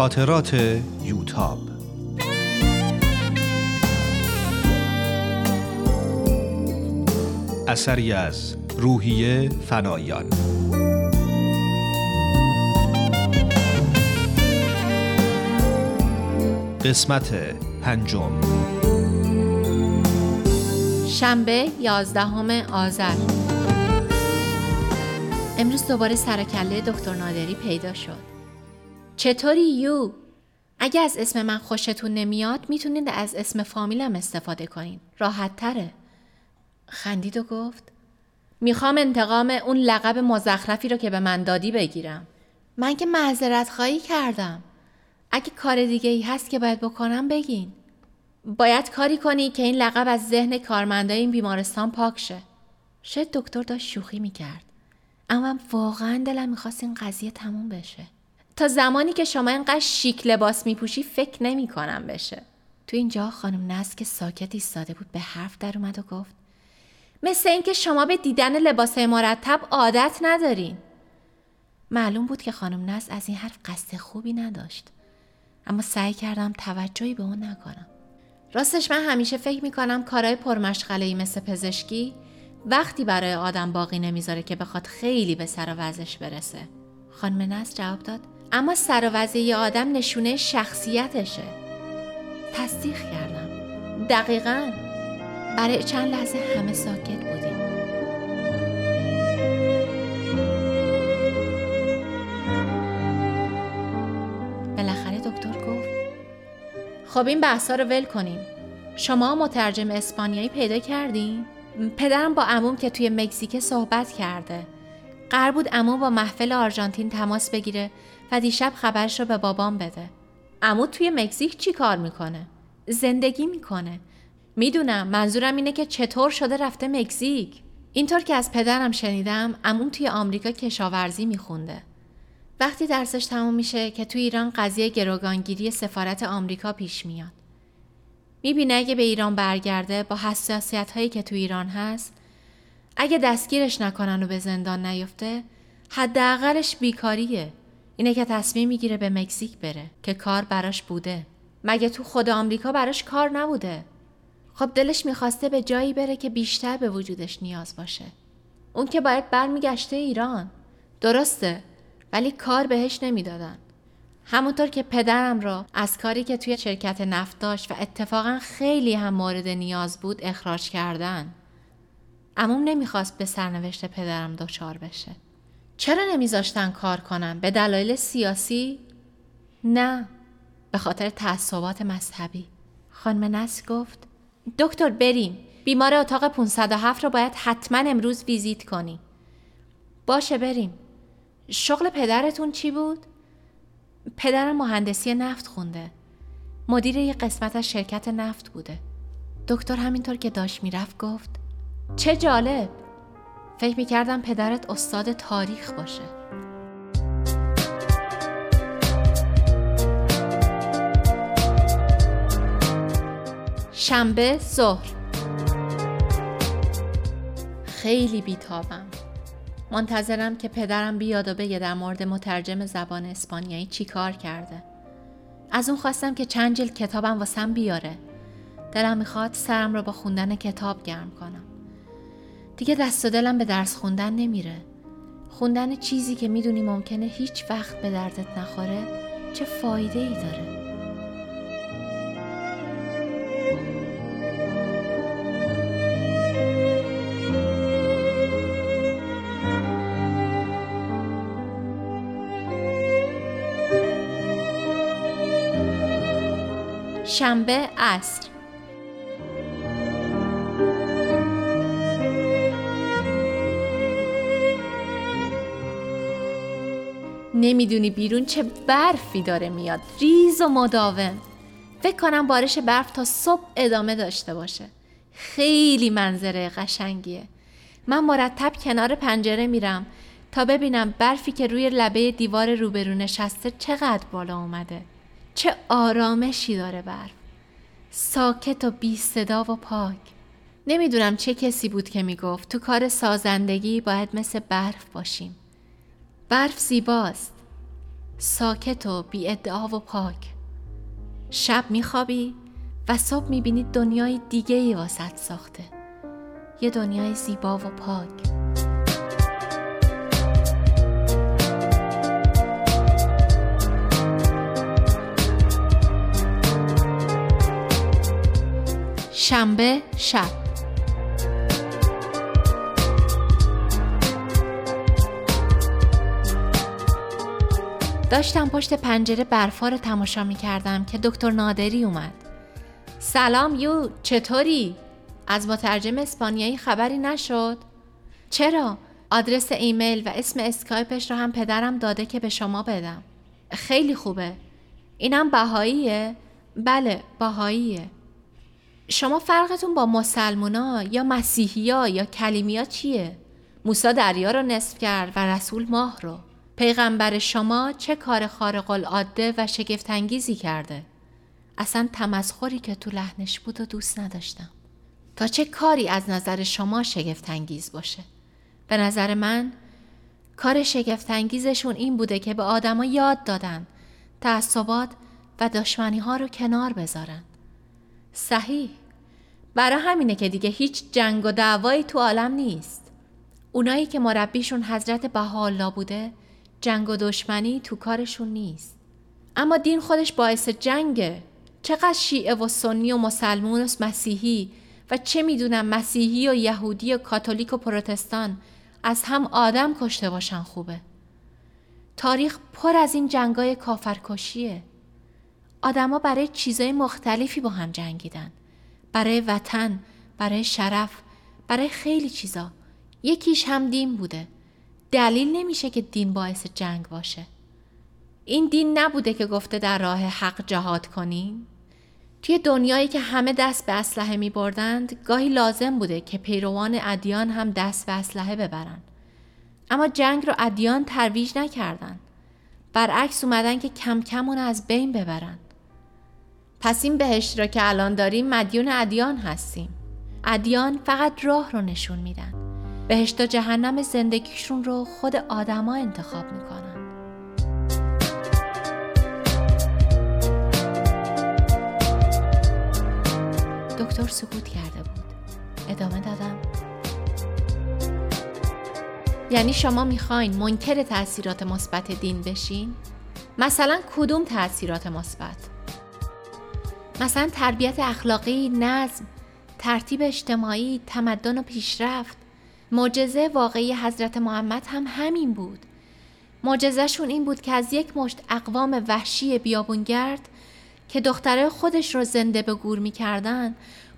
خاطرات یوتاب. اثری از روحیه فنایان. قسمت پنجم. شنبه یازدهم آذر. امروز دوباره سرکله دکتر نادری پیدا شد. چطوری یو؟ اگه از اسم من خوشتون نمیاد می‌تونید از اسم فامیلم استفاده کنین. راحت تره خندید و گفت می‌خوام انتقام اون لقب مزخرفی رو که به من دادی بگیرم. من که معذرت خواهی کردم. اگه کار دیگه ای هست که باید بکنم بگین. باید کاری کنی که این لقب از ذهن کارمندای این بیمارستان پاک شه. شاید دکتر داشت شوخی می‌کرد. اما واقعا دلم می‌خواست این قضیه تموم بشه. تا زمانی که شما اینقدر شیک لباس میپوشی فکر نمی کنم بشه. تو اینجا خانم نست که ساکت ایستاده بود به حرف در اومد و گفت مثل اینکه شما به دیدن لباس مرتب عادت ندارین. معلوم بود که خانم نست از این حرف قصد خوبی نداشت. اما سعی کردم توجهی به اون نکنم. راستش من همیشه فکر می‌کنم کارهای پرمشغله ای مثل پزشکی وقتی برای آدم باقی نمی‌ذاره که بخواد خیلی به سر وزش برسه. خانم نصر جواب داد اما سر و آدم نشونه شخصیتشه. تصدیق کردم. دقیقا. برای چند لحظه همه ساکت بودیم. بالاخره دکتر گفت خب این بحثا رو ول کنیم. شما مترجم اسپانیایی پیدا کردین؟ پدرم با عموم که توی مکزیک صحبت کرده. قرار بود عموم با محفل آرژانتین تماس بگیره و دیشب خبرش رو به بابام بده. عمو توی مکزیک چی کار می‌کنه؟ زندگی می‌کنه. می‌دونم منظورم اینه که چطور شده رفته مکزیک. اینطور که از پدرم شنیدم عموم توی آمریکا کشاورزی میخونده. وقتی درسش تموم میشه که توی ایران قضیه گروگانگیری سفارت آمریکا پیش میاد. می‌بینه اگه به ایران برگرده با حساسیت هایی که تو ایران هست اگه دستگیرش نکنن و به زندان نیفته حداقلش بیکاریه. اینه که تصمیم می‌گیره به مکزیک بره که کار براش بوده. مگه تو خود آمریکا براش کار نبوده؟ خب دلش می‌خواسته به جایی بره که بیشتر به وجودش نیاز باشه. اون که باید برمیگشته ایران. درسته ولی کار بهش نمی‌دادن. همونطور که پدرم را از کاری که توی شرکت نفت داشت و اتفاقا خیلی هم مورد نیاز بود اخراج کردن. اموم نمی‌خواست به سرنوشت پدرم دچار بشه. چرا نمیذاشتن کار کنم؟ به دلایل سیاسی؟ نه. به خاطر تعصبات مذهبی. خانم نس گفت دکتر بریم. بیمار اتاق 507 رو باید حتما امروز ویزیت کنی. باشه بریم. شغل پدرتون چی بود؟ پدرم مهندسی نفت خونده. مدیر یه قسمت از شرکت نفت بوده. دکتر همینطور که داشت می‌رفت گفت چه جالب. فکر می‌کردم پدرت استاد تاریخ باشه. شنبه ظهر خیلی بیتابم منتظرم که پدرم بیاد و بگه در مورد مترجم زبان اسپانیایی چی کار کرده. از اون خواستم که چند جلد کتابم واسم بیاره. دلم می‌خواد سرم رو با خوندن کتاب گرم کنم. دیگه دست و دلم به درس خوندن نمیره. خوندن چیزی که می‌دونی ممکنه هیچ وقت به دردت نخوره چه فایده ای داره. شنبه عصر نمی‌دونی بیرون چه برفی داره میاد. ریز و مداوم. فکر کنم بارش برف تا صبح ادامه داشته باشه. خیلی منظره قشنگیه. من مرتب کنار پنجره میرم تا ببینم برفی که روی لبه دیوار روبرو نشسته چقدر بالا اومده. چه آرامشی داره برف. ساکت و بی صدا و پاک. نمی‌دونم چه کسی بود که می‌گفت تو کار سازندگی باید مثل برف باشیم. برف زیباست. ساکت و بی ادعا و پاک. شب میخوابی و صبح می‌بینی دنیای دیگه ای واسط ساخته. یه دنیای زیبا و پاک. شنبه شب. داشتم پشت پنجره برفا رو تماشا می کردم که دکتر نادری اومد. سلام یو چطوری؟ از مترجم اسپانیایی خبری نشد؟ چرا؟ آدرس ایمیل و اسم اسکایپش رو هم پدرم داده که به شما بدم. خیلی خوبه. اینم بهاییه؟ بله بهاییه. شما فرقتون با مسلمونا یا مسیحیا یا کلیمیا چیه؟ موسا دریا رو نصف کرد و رسول ماه رو. پیغمبر شما چه کار خارق العاده و شگفتانگیزی کرده؟ اصلا تمسخری که تو لحنش بود و دوست نداشتم. تا چه کاری از نظر شما شگفتانگیز باشه؟ به نظر من کار شگفتانگیزشون این بوده که به آدما یاد دادن تعصبات و دشمنی ها رو کنار بذارن. صحیح. برای همینه که دیگه هیچ جنگ و دعوایی تو عالم نیست. اونایی که مربیشون حضرت بهاءالله بوده جنگ و دشمنی تو کارشون نیست. اما دین خودش باعث جنگه چقدر شیعه و سنی و مسلمون و مسیحی و چه می‌دونم مسیحی و یهودی و کاتولیک و پروتستان از هم آدم کشته باشن خوبه. تاریخ پر از این جنگای کافرکشیه. آدما برای چیزای مختلفی با هم جنگیدن. برای وطن برای شرف برای خیلی چیزا. یکیش هم دین بوده. دلیل نمیشه که دین باعث جنگ باشه. این دین نبوده که گفته در راه حق جهاد کنین توی دنیایی که همه دست به اسلحه می بردند گاهی لازم بوده که پیروان ادیان هم دست به اسلحه ببرن. اما جنگ رو ادیان ترویج نکردن. برعکس اومدن که کم کم اون از بین ببرن. پس این بهشت را که الان داریم مدیون ادیان هستیم. ادیان فقط راه رو نشون میدن. بهشت و جهنم زندگیشون رو خود آدما انتخاب می‌کنن. دکتر سکوت کرده بود. ادامه دادم. یعنی شما می‌خواین منکر تاثیرات مثبت دین بشین؟ مثلا کدوم تاثیرات مثبت؟ مثلا تربیت اخلاقی نظم ترتیب اجتماعی تمدن و پیشرفت. معجزه واقعی حضرت محمد هم همین بود. معجزهشون این بود که از یک مشت اقوام وحشی بیابونگرد که دختره خودش رو زنده به گور می‌کردن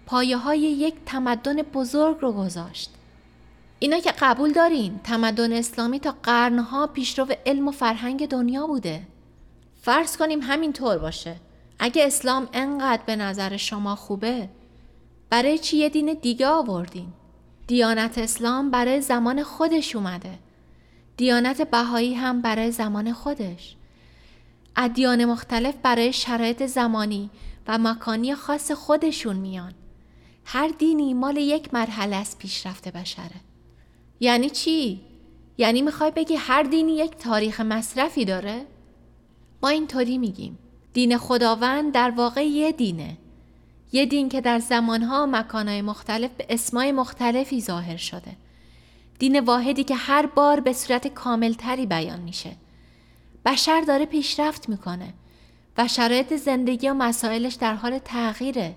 پایه های یک تمدن بزرگ رو گذاشت. اینا که قبول دارین تمدن اسلامی تا قرنها پیشرو علم و فرهنگ دنیا بوده. فرض کنیم همین طور باشه. اگه اسلام انقدر به نظر شما خوبه برای چی یه دین دیگه آوردین؟ دیانت اسلام برای زمان خودش اومده. دیانت بهایی هم برای زمان خودش. ادیان مختلف برای شرایط زمانی و مکانی خاص خودشون میان. هر دینی مال یک مرحله از پیشرفت بشره. یعنی چی؟ یعنی می‌خوای بگی هر دینی یک تاریخ مصرفی داره؟ ما اینطوری میگیم. دین خداوند در واقع یه دینه. یه دین که در زمانها و مکانهای مختلف به اسمای مختلفی ظاهر شده. دین واحدی که هر بار به صورت کاملتری بیان میشه. بشر داره پیشرفت می‌کنه و شرایط زندگی و مسائلش در حال تغییره.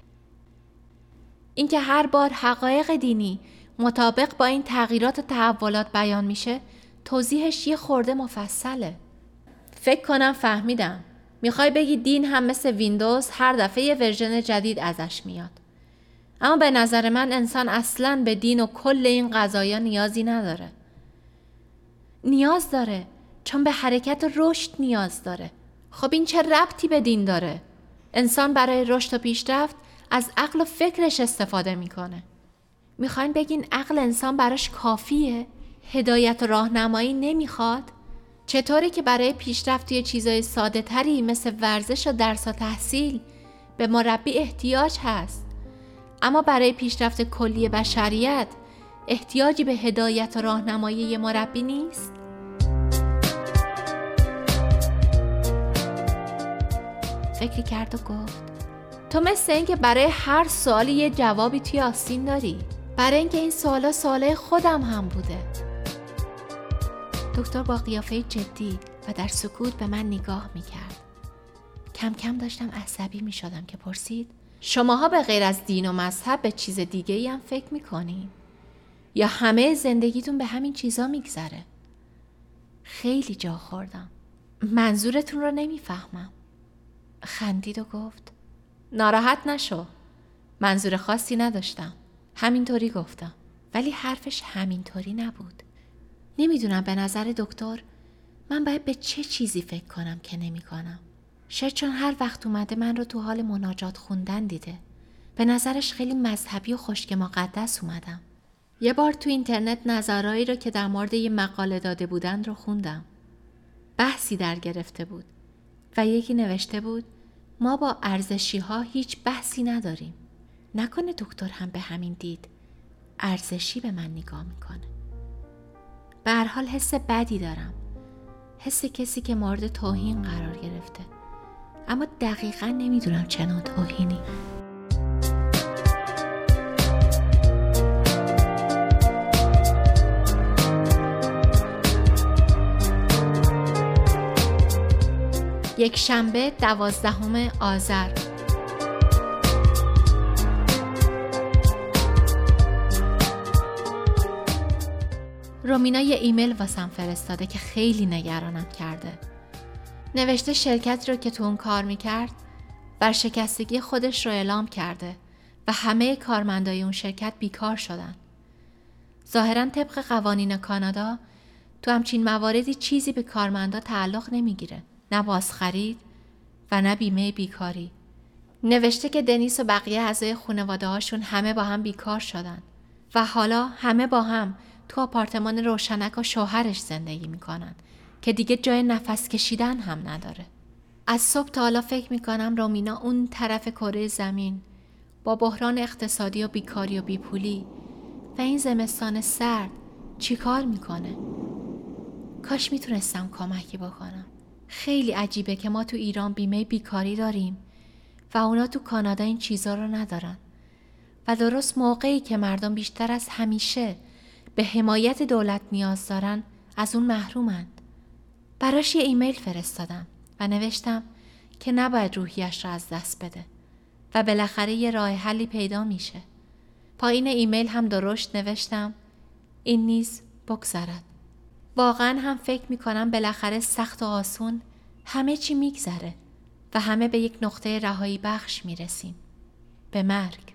اینکه هر بار حقایق دینی مطابق با این تغییرات و تحولات بیان میشه توضیحش یه خورده مفصله. فکر کنم فهمیدم. می‌خوای بگی دین هم مثل ویندوز هر دفعه یه ورژن جدید ازش میاد. اما به نظر من انسان اصلا به دین و کل این قضایا نیازی نداره. نیاز داره چون به حرکت و رشد نیاز داره. خب این چه ربطی به دین داره؟ انسان برای رشد و پیشرفت از عقل و فکرش استفاده می‌کنه. می‌خواین بگین عقل انسان براش کافیه؟ هدایت و راهنمایی نمی‌خواد؟ چطوری که برای پیشرفت توی چیزای ساده تری مثل ورزش و درس و تحصیل به مربی احتیاج هست. اما برای پیشرفت کلی بشریت احتیاجی به هدایت و راهنمایی مربی نیست؟ فکری کرد و گفت تو مثل اینکه برای هر سوالی یه جوابی توی آستین داری. برای اینکه این سوالا سواله خودم هم بوده. دکتر با قیافه جدی و در سکوت به من نگاه می‌کرد. کم کم داشتم عصبی می‌شدم که پرسید شماها به غیر از دین و مذهب به چیز دیگه ای هم فکر می‌کنین؟ یا همه زندگیتون به همین چیزا میگذره؟ خیلی جا خوردم. منظورتون رو نمی‌فهمم. خندید و گفت ناراحت نشو. منظور خاصی نداشتم. همینطوری گفتم. ولی حرفش همینطوری نبود. نمی‌دونم به نظر دکتر من باید به چه چیزی فکر کنم که نمی کنم. شاید چون هر وقت اومده من رو تو حال مناجات خوندن دیده. به نظرش خیلی مذهبی و خشک مقدس اومدم. یه بار تو اینترنت نظرهایی رو که در مورد یه مقاله داده بودن رو خوندم. بحثی در گرفته بود و یکی نوشته بود ما با ارزشی ها هیچ بحثی نداریم. نکنه دکتر هم به همین دید ارزشی به من نگاه می‌کنه. به هر حال حس بدی دارم. حس کسی که مورد توهین قرار گرفته. اما دقیقا نمی‌دونم چه توهینی. یک شنبه دوازدهم آذر رومینا یه ایمیل واسم فرستاده که خیلی نگرانم کرده. نوشته شرکت رو که تو اون کار می‌کرد شکستگی خودش رو اعلام کرده و همه کارمندای اون شرکت بیکار شدن. ظاهرا طبق قوانین کانادا تو همچین مواردی چیزی به کارمندا تعلق نمی‌گیره. نه بازخرید و نه بیمه بیکاری. نوشته که دنیس و بقیه اعضای خانواده هاشون همه با هم بیکار شدن و حالا همه با هم تو آپارتمان روشنک و شوهرش زندگی می‌کنن که دیگه جای نفس کشیدن هم نداره. از صبح تا حالا فکر می‌کنم رومینا اون طرف کره زمین با بحران اقتصادی و بیکاری و بیپولی و این زمستان سرد چیکار می‌کنه؟ کاش می‌تونستم کمکی بکنم. خیلی عجیبه که ما تو ایران بیمه بیکاری داریم و اونا تو کانادا این چیزا رو ندارن. و درست موقعی که مردم بیشتر از همیشه به حمایت دولت نیاز دارن از اون محرومند. براش یه ایمیل فرستادم و نوشتم که نباید روحیش را از دست بده و بالاخره یه راه حلی پیدا میشه. پایین ایمیل هم درشت نوشتم این نیز بگذرد. واقعا هم فکر می‌کنم بالاخره سخت و آسون همه چی میگذره و همه به یک نقطه رهایی بخش می‌رسیم. به مرگ.